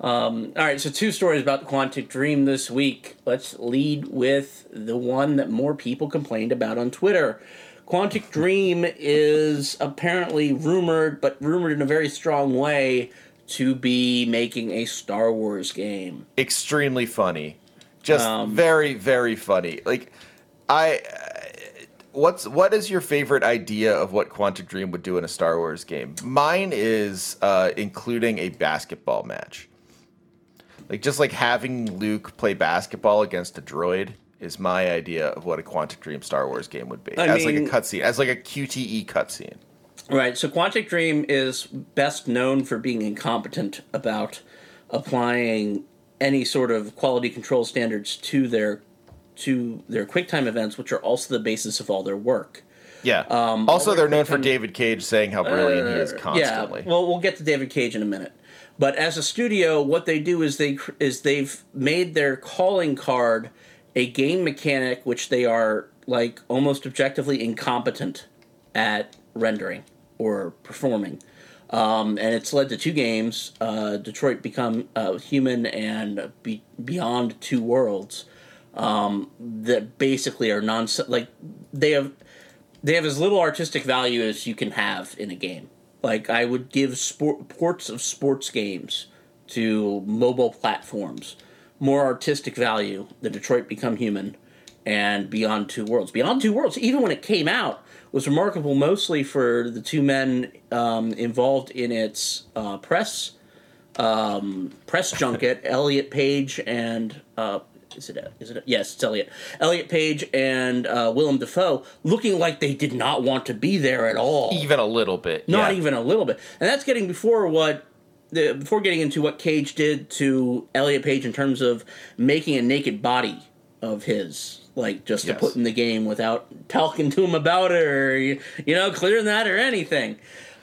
B: Um, all right, so two stories about the Quantic Dream this week. Let's lead with the one that more people complained about on Twitter. Quantic Dream is apparently rumored, but rumored in a very strong way, to be making a Star Wars game.
A: Extremely funny, just um, very, very funny. Like, I, what's what is your favorite idea of what Quantic Dream would do in a Star Wars game? Mine is uh, including a basketball match. Like just like having Luke play basketball against a droid is my idea of what a Quantic Dream Star Wars game would be. I as mean, like a cutscene, as like a QTE cutscene.
B: Right. So Quantic Dream is best known for being incompetent about applying any sort of quality control standards to their to their QuickTime events, which are also the basis of all their work.
A: Yeah. Um, also, they're known for David Cage saying how brilliant uh, he is uh, constantly.
B: Yeah. Well, we'll get to David Cage in a minute. But as a studio, what they do is they is they've made their calling card a game mechanic which they are like almost objectively incompetent at rendering or performing. Um, and it's led to two games: uh, Detroit Become uh, Human and Be- Beyond Two Worlds. Um, that basically are non like they have they have as little artistic value as you can have in a game. Like I would give sport, ports of sports games to mobile platforms more artistic value than Detroit Become Human and Beyond Two Worlds. Beyond Two Worlds, even when it came out, was remarkable mostly for the two men um, involved in its uh, press um, press junket, Elliot Page and uh, is it is it yes it's Elliot Elliot Page and uh, Willem Dafoe looking like they did not want to be there at all,
A: even a little bit,
B: not
A: yeah.
B: even a little bit, and that's getting before what. The, before getting into what Cage did to Elliot Page in terms of making a naked body of his, like just
A: Yes.
B: to put in the game without talking to him about it or you know clearing that or anything.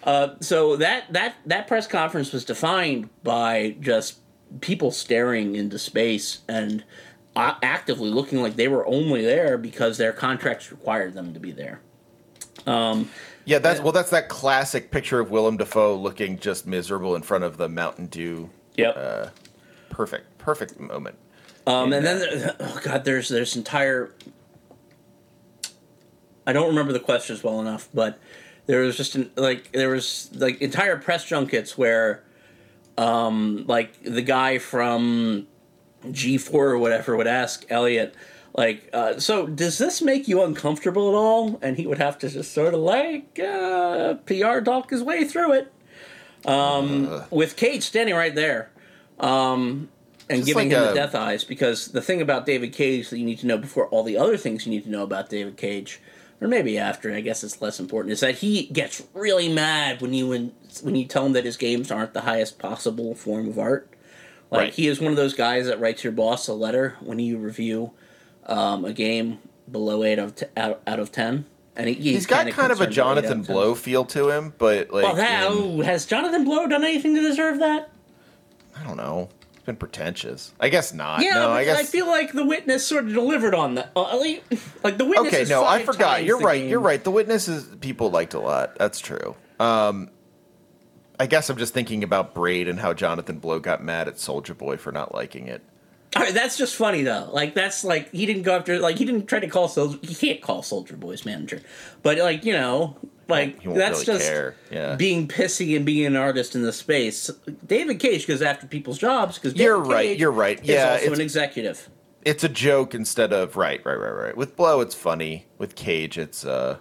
B: Uh, so that that that press conference was defined by just people staring into space and actively looking like they were only there because their contracts required them to be there.
A: Yeah, that's well. That's that classic picture of Willem Dafoe looking just miserable in front of the Mountain Dew.
B: Yep.
A: Perfect, perfect moment.
B: Um, and then, oh god, there's there's entire. I don't remember the questions well enough, but there was just an, like there was like entire press junkets where, um, like the guy from G four or whatever would ask Elliot, like, uh, so does this make you uncomfortable at all? And he would have to just sort of like uh, PR talk his way through it. Um, with Cage standing right there. Um, and giving
A: like
B: him
A: a-
B: the death eyes because the thing about David Cage that you need to know before all the other things you need to know about David Cage, or maybe after, I guess it's less important, is that he gets really mad when you when, when you tell him that his games aren't the highest possible form of art. Like
A: Right.
B: he is one of those guys that writes your boss a letter when you review um, a game below eight of t- out, out of ten, and he,
A: He's got
B: kinda
A: a
B: concerned about eight out
A: Jonathan
B: of 10.
A: Blow feel to him, but like
B: Well, that,
A: in-
B: oh, has Jonathan Blow done anything to deserve that?
A: I don't know. It's been pretentious. I guess not.
B: Yeah,
A: no, I guess.
B: I feel like the witness sort of delivered on that. Uh, like- like the witness.
A: okay,
B: is
A: no, I forgot. You're right.
B: game.
A: You're right. The witnesses people liked a lot. That's true. Um, I guess I'm just thinking about Braid and how Jonathan Blow got mad at Soulja Boy for not liking it.
B: All right, that's just funny though. Like that's like he didn't go after. Like he didn't try to call Soulja. He can't call Soulja Boy's manager, but like you know, like that's
A: really
B: just.
A: Yeah.
B: being pissy and being an artist in the space. David Cage goes after people's jobs because
A: You're right, you're right. Yeah,
B: also
A: it's-
B: an executive.
A: it's a joke instead of right, right, right, right. With Blow, it's funny. With Cage, it's uh,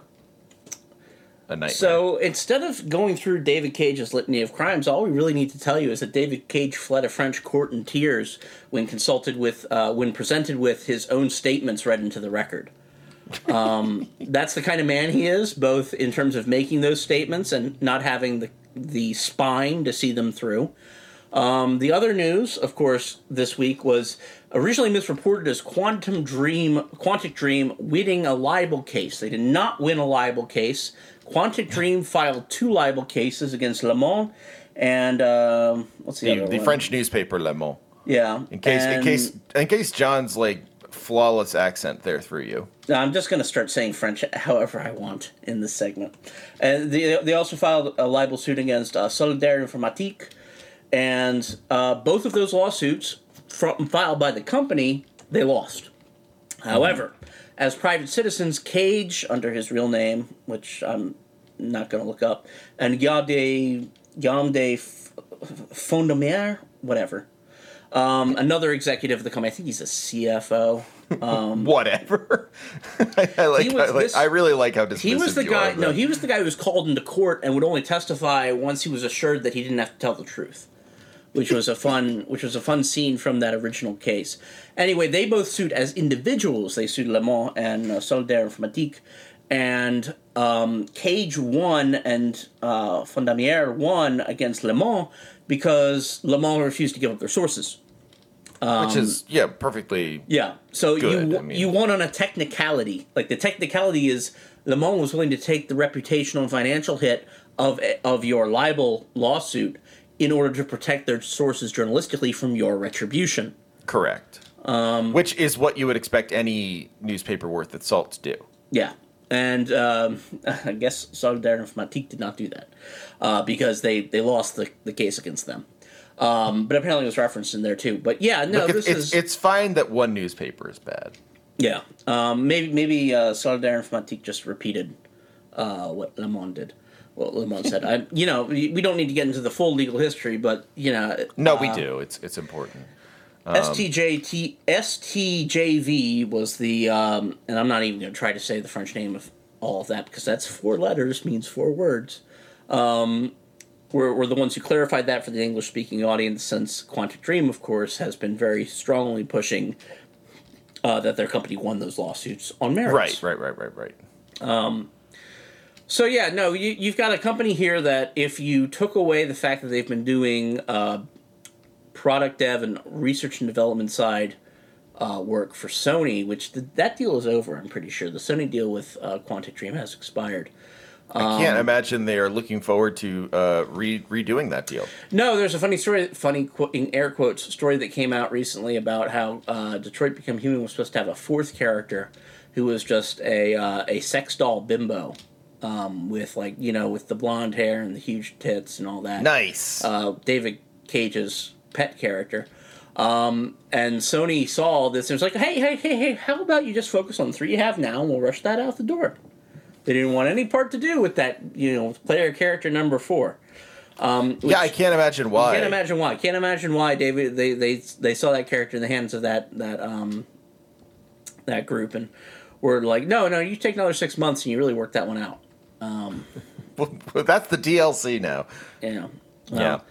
A: a nightmare.
B: So instead of going through David Cage's litany of crimes, all we really need to tell you is that David Cage fled a French court in tears when consulted with, uh, when presented with his own statements read into the record. Um, that's the kind of man he is, both in terms of making those statements and not having the the spine to see them through. Um, the other news, of course, this week was originally misreported as Quantum Dream, Quantic Dream winning a libel case. They did not win a libel case. Quantic Dream filed two libel cases against Le Mans and um, what's the,
A: the, the? French newspaper Le Mans.
B: Yeah.
A: In case, in case, in case John's like flawless accent there through you.
B: I'm just going to start saying French however I want in this segment. And they, they also filed a libel suit against uh, Solidaires Informatique. And uh, both of those lawsuits, filed by the company, they lost. However, as private citizens, Cage, under his real name, which I'm not going to look up, and Yade, Yamde Fondaumière, whatever, um, another executive of the company, I think he's a CFO.
A: Whatever. I, I like. I, like
B: this-
A: I really like how dismissive
B: He was the guy.
A: are
B: No, he was the guy who was called into court and would only testify once he was assured that he didn't have to tell the truth, which was a fun, which was a fun scene from that original case. Anyway, they both sued as individuals. They sued Le Mans and uh, Solidaires Informatique, and um, Cage won and uh, Fondaumière won against Le Mans because Le Mans refused to give up their sources.
A: which is yeah, perfectly.
B: Yeah. So
A: Good,
B: you
A: I mean-
B: you won on a technicality. Like the technicality is Le Mans was willing to take the reputational and financial hit of of your libel lawsuit in order to protect their sources journalistically from your retribution.
A: Correct.
B: Um,
A: Which is what you would expect any newspaper worth its salt to do.
B: Yeah. And um, I guess Solidaires Informatique did not do that uh, because they, they lost the, the case against them. Um, but apparently it was referenced in there too. But yeah, no,
A: Look,
B: this
A: it's,
B: is
A: it's fine that one newspaper is bad.
B: Yeah, um, maybe maybe uh, Solidaires Informatique just repeated uh, what Le Monde did. What Le Monde said. I, you know, we we don't need to get into the full legal history, but you know,
A: No, we
B: uh,
A: do. It's it's important. Um,
B: STJT STJV was the um, and I'm not even going to try to say the French name of all of that because that's four letters means four words. Um, we're, we're the ones who clarified that for the English speaking audience since Quantic Dream, of course, has been very strongly pushing uh, that their company won those lawsuits on merits.
A: Right, right, right, right, right.
B: So yeah, no, you, you've got a company here that if you took away the fact that they've been doing uh, product dev and research and development side uh, work for Sony, which the, that deal is over, I'm pretty sure the Sony deal with uh, Quantic Dream has expired.
A: I can't imagine they are looking forward to uh, re- redoing that deal.
B: No, there's a funny story, funny qu- in air quotes story that came out recently about how uh, Detroit Become Human was supposed to have a fourth character who was just a uh, a sex doll bimbo. Um, with like you know with the blonde hair and the huge tits and all that.
A: Nice.
B: uh, David Cage's pet character. Um, and Sony saw this and was like, hey, hey, hey, hey, how about you just focus on the three you have now and we'll rush that out the door? They didn't want any part to do with that, you know, player character number four. Um,
A: yeah, I can't imagine why.
B: can't imagine why. Can't imagine why David they, they they saw that character in the hands of that that um that group and were like, no, no, you take another six months and you really work that one out.
A: Well, that's the DLC now.
B: Yeah.
A: yeah.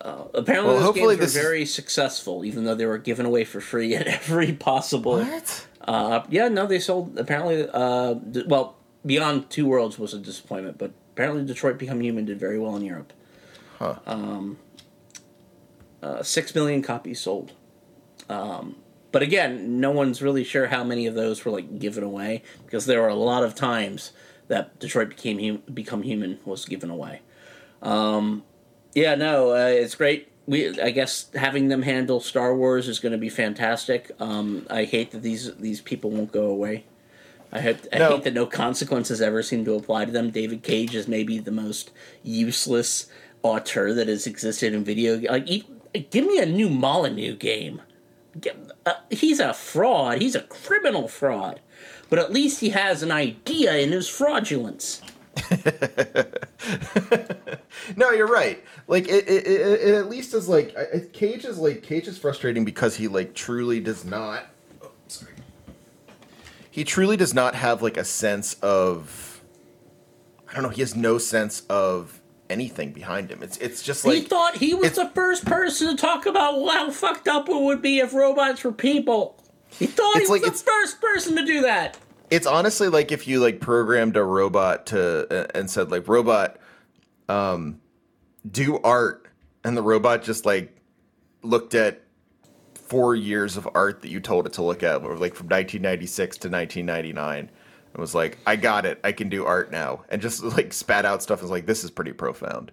B: Apparently,
A: Well,
B: those
A: hopefully
B: games were
A: this is-
B: very successful, even though they were given away for free at every possible.
A: What?
B: Uh, yeah, no, they sold. Apparently, uh, d- well, Beyond Two Worlds was a disappointment, but apparently, Detroit Become Human did very well in Europe.
A: Huh.
B: Uh, six million copies sold. Um, but again, no one's really sure how many of those were like given away because there were a lot of times that Detroit became hum- Become Human was given away. Um, yeah, no, uh, it's great. We, I guess, having them handle Star Wars is going to be fantastic. Um, I hate that these these people won't go away. I hope I
A: No.
B: hate that no consequences ever seem to apply to them. David Cage is maybe the most useless auteur that has existed in video. Like, e- give me a new Molyneux game. Uh, he's a fraud. He's a criminal fraud. But at least he has an idea in his fraudulence.
A: No, you're right. Like it, it, it, it at least is like I- I- Cage is like Cage is frustrating because he like truly does not. Oh, sorry. He truly does not have like a sense of. I don't know. He has no sense of anything behind him. It's it's just like he
B: thought he was the first person to talk about how fucked up it would be if robots were people. He thought he
A: It's
B: was
A: like-
B: the first person to do that.
A: it's honestly like if you like programmed a robot to and said like robot um do art and the robot just like looked at four years of art that you told it to look at or like from 1996 to 1999 and was like i got it. I can do art now and just like spat out stuff and like this is pretty profound.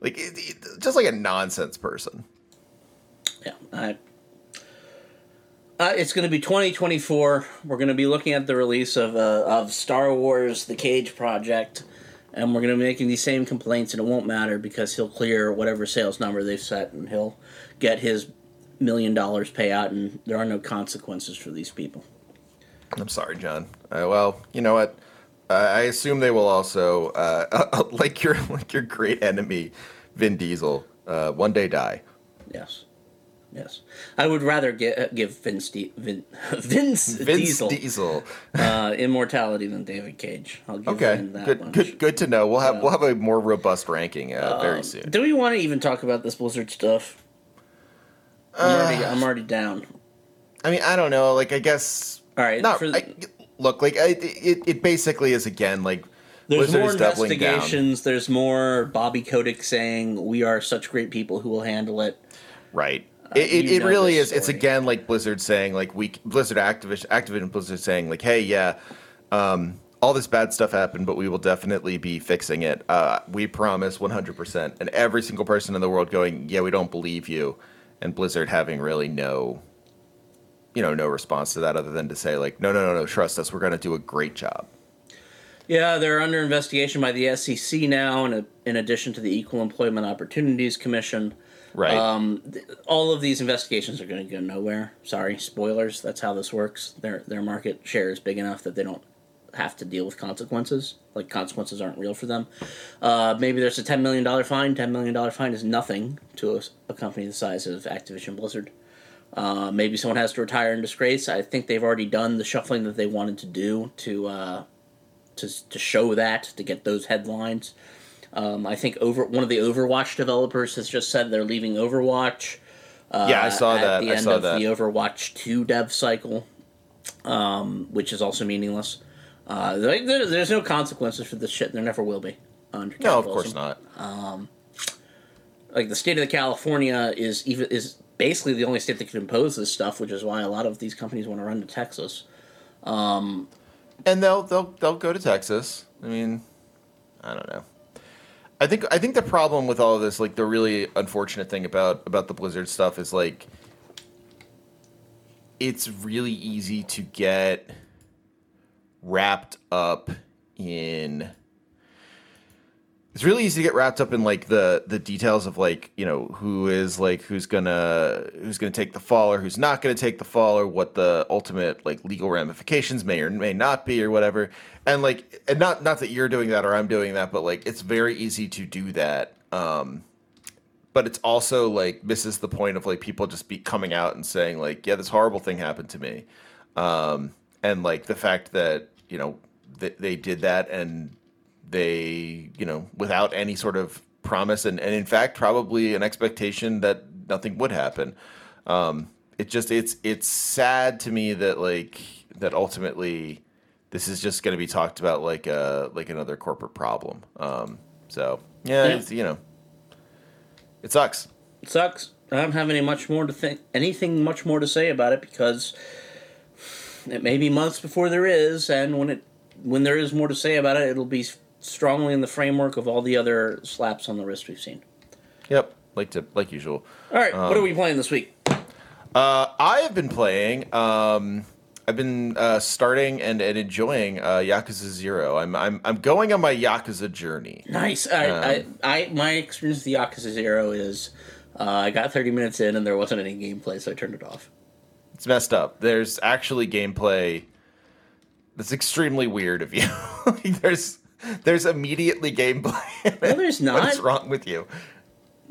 A: Like it, it- just like a nonsense person.
B: Yeah, I, uh, it's going to be 2024. We're going to be looking at the release of uh, of Star Wars: The Cage Project, and we're going to be making these same complaints, and it won't matter because he'll clear whatever sales number they've set, and he'll get his million dollars payout, and there are no consequences for these people.
A: I'm sorry, John. Uh, well, you know what? I assume they will also, uh, like your like your great enemy, Vin Diesel, uh, one day die.
B: Yes, yes. I would rather get, give Vince, Di- Vin, Vince,
A: Vince
B: Diesel
A: Diesel.
B: uh, immortality than David Cage. I'll give
A: Okay,
B: him that
A: good,
B: much.
A: good, good to know. We'll have we'll have a more robust ranking uh, very soon.
B: Do we want to even talk about this Blizzard stuff? I'm,
A: Uh,
B: already, I'm already down.
A: I mean, I don't know. Like, I guess
B: All right.
A: not.
B: for-
A: I, look, like, I, it it basically is again like
B: there's
A: Blizzard
B: more
A: is doubling down.
B: investigations. There's more Bobby Kotick saying we are such great people who will handle it.
A: Right. It, it,
B: Uh,
A: it really
B: this
A: is. It's again like Blizzard saying like we Blizzard Activision Activision Blizzard saying like hey yeah, um, all this bad stuff happened, but we will definitely be fixing it. Uh, we promise 100. percent And every single person in the world going yeah we don't believe you, and Blizzard having really no, you know, no response to that other than to say like no no no no trust us we're going to do a great job.
B: Yeah, they're under investigation by the SEC now, in, a, in addition to the Equal Employment Opportunities Commission.
A: Right.
B: Um, th- all of these investigations are going to go nowhere. Sorry, spoilers. That's how this works. Their their market share is big enough that they don't have to deal with consequences. Like consequences aren't real for them. Uh, maybe there's a ten million dollar fine. Ten million dollar fine is nothing to a, a company the size of Activision Blizzard. Uh, maybe someone has to retire in disgrace. I think they've already done the shuffling that they wanted to do to uh, to to show that to get those headlines. Um, I think over one of the Overwatch developers has just said they're leaving Overwatch. Uh,
A: Yeah, I saw
B: at
A: that.
B: the
A: I
B: end
A: saw
B: of
A: that.
B: the Overwatch two dev cycle, um, which is also meaningless. Uh, like, there, there's no consequences for this shit. There never will be. Under
A: No, of course not.
B: like the state of California is even is basically the only state that can impose this stuff, which is why a lot of these companies want to run to Texas.
A: And they'll they'll they'll go to Texas. I mean, I don't know. I think I think the problem with all of this, like the really unfortunate thing about about the Blizzard stuff, is like it's really easy to get wrapped up in it's really easy to get wrapped up in like the the details of like you know who is like who's gonna who's gonna take the fall or who's not gonna take the fall or what the ultimate like legal ramifications may or may not be or whatever. And like and not not that you're doing that or i'm doing that but like it's very easy to do that um but it's also like misses the point of like people just be coming out and saying like yeah this horrible thing happened to me um and like the fact that you know th- they did that and they you know without any sort of promise and, and in fact probably an expectation that nothing would happen um it just it's it's sad to me that like that ultimately this is just going to be talked about like a like another corporate problem um so yeah,
B: Yeah.
A: It's, you know it sucks
B: It sucks. I don't have any much more to think, anything much more to say about it because it may be months before there is, and when it when there is more to say about it, it'll be strongly in the framework of all the other slaps on the wrist we've seen.
A: yep like to like usual
B: All right, what are we playing this week?
A: Uh, I have been playing. Um, I've been uh, starting and, and enjoying uh, Yakuza Zero. I'm I'm I'm going on my Yakuza journey.
B: Nice. I, I, I my experience with the Yakuza Zero is uh, I got 30 minutes in and there wasn't any gameplay, so I turned it off.
A: It's messed up. There's actually gameplay that's extremely weird of you. there's there's immediately gameplay.
B: No, there's
A: What is wrong with you?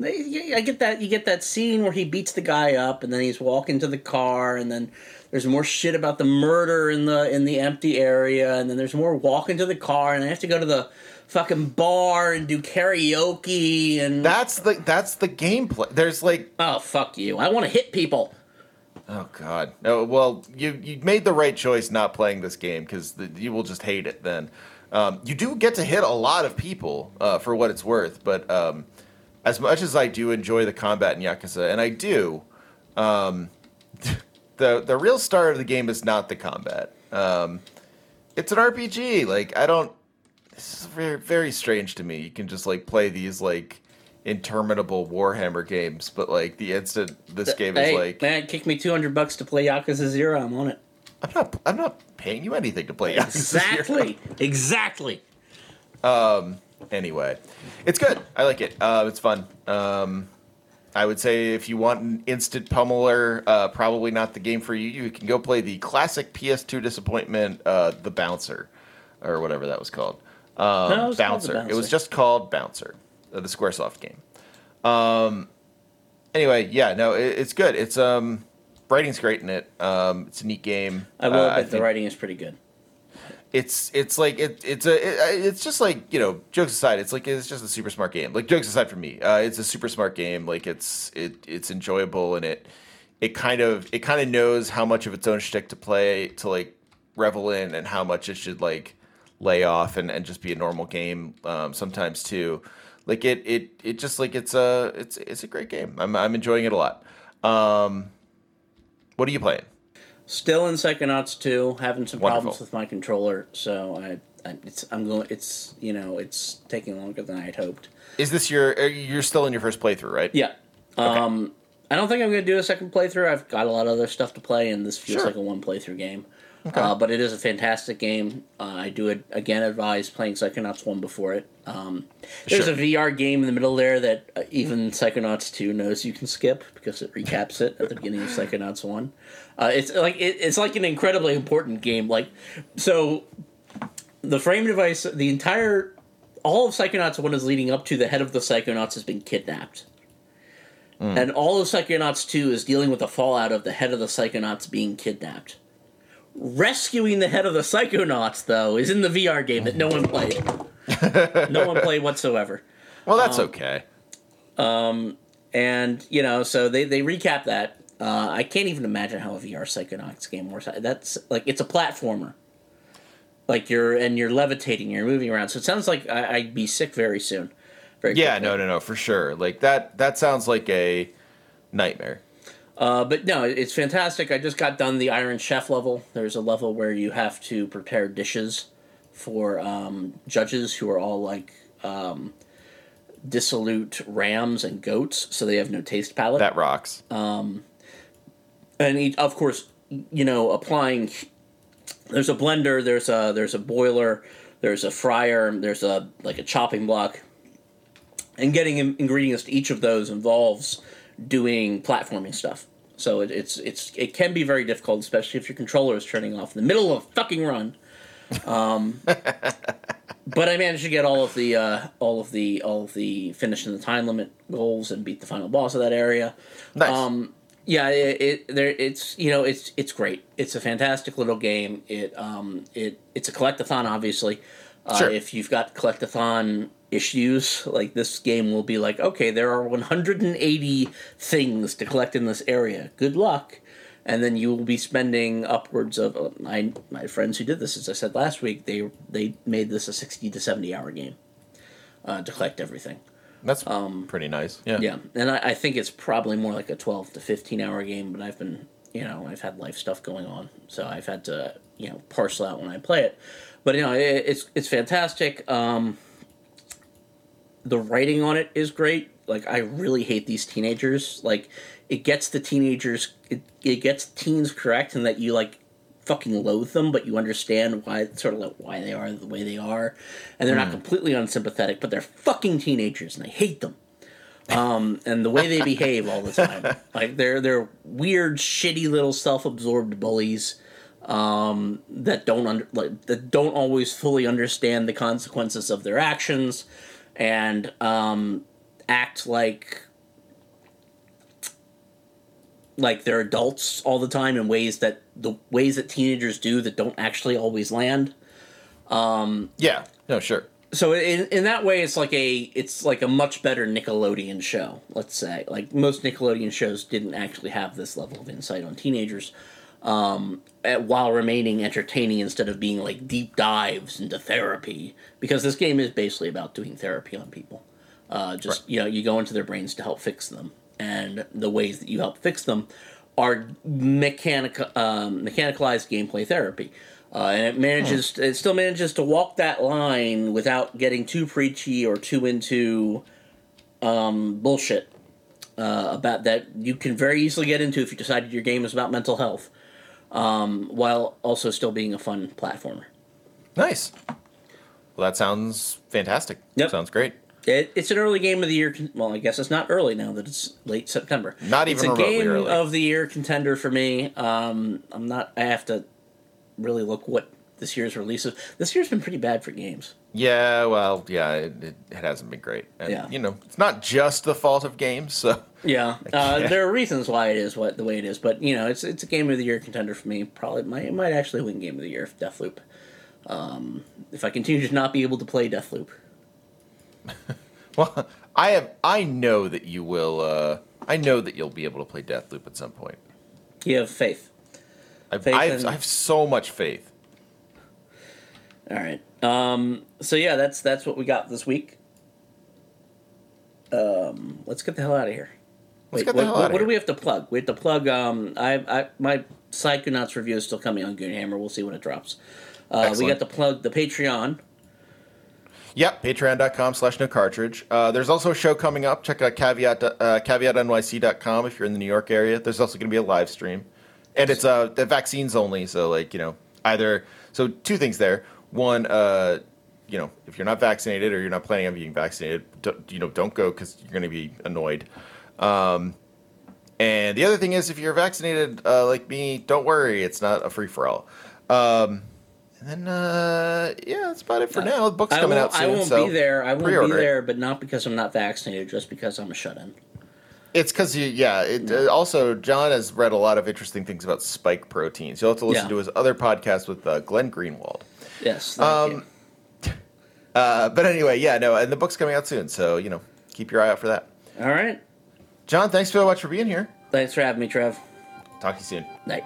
B: I get that. You get that scene where he beats the guy up, and then he's walking to the car, and then there's more shit about the murder in the in the empty area, and then there's more walking to the car, and I have to go to the fucking bar and do karaoke, and
A: That's the that's the gameplay. There's like
B: oh fuck you! I want to hit people.
A: Oh God! No, well, you you made the right choice not playing this game because you will just hate it. Then um, you do get to hit a lot of people uh, for what it's worth, but um, as much as I do enjoy the combat in Yakuza, and I do, um, the the real star of the game is not the combat. Um, it's an RPG. Like I don't. This is very very strange to me. You can just like play these like interminable Warhammer games, but like the instant this game is
B: hey,
A: like
B: man, kick me 200 bucks to play Yakuza Zero. I'm on it.
A: I'm not. I'm not paying you anything to play Yakuza.
B: Exactly. exactly.
A: Anyway, it's good. I like it. Uh, it's fun. Um, I would say if you want an instant pummeler, uh, probably not the game for you. You can go play the classic PS2 disappointment, uh, The Bouncer, or whatever that was called. Um,
B: No, it was called
A: Bouncer. It was just called Bouncer, uh, the SquareSoft game. Um, anyway, yeah, no, it, it's good. It's um, writing's great in it. Um, it's a neat game.
B: I will
A: Uh,
B: admit the writing is pretty good.
A: it's it's like it, it's a it, it's just like you know jokes aside it's like it's just a super smart game like jokes aside from me uh, it's a super smart game like it's it it's enjoyable and it it kind of it kind of knows how much of its own shtick to play to like revel in and how much it should like lay off and, and just be a normal game um, sometimes too like it it it just like it's a it's it's a great game I'm I'm enjoying it a lot um what are you playing
B: Still in Psychonauts 2, having some
A: Wonderful.
B: problems with my controller, so I, I it's I'm going it's you know, it's taking longer than I had hoped.
A: is this your uh, you're still in your first playthrough right
B: Yeah. Um I don't think I'm going to do a second playthrough. I've got a lot of other stuff to play and this feels
A: Sure.
B: like a one playthrough game. Uh, but it is a fantastic game. Uh, I do ad- again advise playing Psychonauts 1 before it. Um, there's
A: Sure.
B: a VR game in the middle there that uh, even Psychonauts 2 knows you can skip because it recaps it at the beginning of Psychonauts 1. Uh, it's like it, it's like an incredibly important game. Like so, the frame device, the entire all of Psychonauts 1 is leading up to the head of the Psychonauts has been kidnapped. And all of Psychonauts 2 is dealing with the fallout of the head of the Psychonauts being kidnapped. Rescuing the head of the Psychonauts, though, is in the VR game that no one played. no one played whatsoever.
A: Well, that's okay.
B: Um, And, you know, so they, they recap that. Uh, I can't even imagine how a VR Psychonauts game works. That's like, it's a platformer. Like you're, and you're levitating, you're moving around. So it sounds like I, I'd be sick very soon. Very
A: Yeah,
B: quickly.
A: no, no, no, for sure. Like that. That sounds like a nightmare.
B: Uh, but no, it's fantastic. I just got done the Iron Chef level. There's a level where you have to prepare dishes for um, judges who are all like um, dissolute rams and goats, so they have no taste palate.
A: That rocks.
B: and each, of course, you know, applying. There's a blender. There's a there's a boiler. There's a fryer. There's a like a chopping block. And getting ingredients to each of those involves doing platforming stuff. So it, it's it's it can be very difficult, especially if your controller is turning off in the middle of a fucking run. Um, but I managed to get all of the uh, all of the all of the finish in the time limit goals and beat the final boss of that area.
A: nice.
B: Um, yeah, it, it there it's you know it's it's great. It's a fantastic little game. It um it it's a collectathon obviously. Uh,
A: Sure.
B: If you've got collectathon issues, like this game will be like, okay, there are 180 things to collect in this area. Good luck. And then you will be spending upwards of uh, my my friends who did this, as I said last week, they they made this a 60 to 70 hour game uh, to collect everything.
A: That's pretty nice. Yeah.
B: um, Yeah, and I, I think it's probably more like a twelve to fifteen hour game. But I've been, you know, I've had life stuff going on, so I've had to, you know, parcel out when I play it. But you know, it, it's it's fantastic. Um, the writing on it is great. Like I really hate these teenagers. Like it gets the teenagers, it, it gets teens correct, and that you like fucking loathe them, but you understand why sort of like why they are the way they are, and they're not completely unsympathetic, but they're fucking teenagers, and I hate them. Um, and the way they behave all the time, like they're they're weird, shitty little self-absorbed bullies um, that don't under like that don't always fully understand the consequences of their actions, and um, act like like they're adults all the time in ways that the ways that teenagers do that don't actually always land.
A: Yeah. No, sure.
B: So in in that way, it's like a it's like a much better Nickelodeon show. Let's say like most Nickelodeon shows didn't actually have this level of insight on teenagers, um, at, while remaining entertaining instead of being like deep dives into therapy. Because this game is basically about doing therapy on people. Uh, just
A: Right.
B: you know, you go into their brains to help fix them, and the ways that you help fix them are mechanic um, mechanicalized gameplay therapy. Uh, and it manages, it still manages to walk that line without getting too preachy or too into um, bullshit uh, about that you can very easily get into if you decided your game is about mental health, um, while also still being a fun platformer.
A: Nice. Well, that sounds fantastic.
B: Yep.
A: Sounds great.
B: It, it's an early game of the year. Well, I guess it's not early now that it's late September.
A: Not
B: it's
A: even
B: a game
A: early.
B: of the year contender for me. Um, I'm not. I have to really look what this year's releases. This year's been pretty bad for games.
A: Yeah, well, yeah, it, it, it hasn't been great. And,
B: Yeah.
A: you know, it's not just the fault of games, so.
B: Yeah, uh, there are reasons why it is what the way it is, but you know, it's it's a game of the year contender for me. Probably might it might actually win game of the year if Deathloop. Um, if I continue to not be able to play Deathloop.
A: Well, I have, I know that you will, uh, I know that you'll be able to play Deathloop at some point.
B: You have faith.
A: I've,
B: Faith
A: I've,
B: in-
A: I have so much faith.
B: All right. Um, so yeah, that's that's what we got this week. Um, let's get the hell out of here.
A: Let's
B: Wait, what, what, what do we have to plug? We have to plug. Um, I, I my Psychonauts review is still coming on Goonhammer. We'll see when it drops. Uh, we got to plug the Patreon.
A: Yep, patreon.com slash no cartridge. Uh, there's also a show coming up. Check out caveat, uh, caveatnyc.com if you're in the New York area. There's also going to be a live stream. And it's uh, the vaccines only. So, like, you know, either. So, two things there. One, uh, you know, if you're not vaccinated or you're not planning on being vaccinated, don't, you know, don't go because you're going to be annoyed. Um, and the other thing is, if you're vaccinated uh, like me, don't worry. It's not a free for all. Um, and then, uh, yeah, that's about it for now. The book's
B: I
A: coming out soon.
B: I won't
A: so
B: be there. I won't be
A: pre-order it.
B: there, but not because I'm not vaccinated, just because I'm a shut-in.
A: It's because you, yeah. It, uh, also, John has read a lot of interesting things about spike proteins. You'll have to listen
B: Yeah.
A: to his other podcast with uh, Glenn Greenwald.
B: Yes.
A: Um. Uh, but anyway, yeah, no, and the book's coming out soon, so you know, keep your eye out for that.
B: All right.
A: John, thanks so much for being here.
B: Thanks for having me, Trev.
A: Talk to you soon.
B: Night.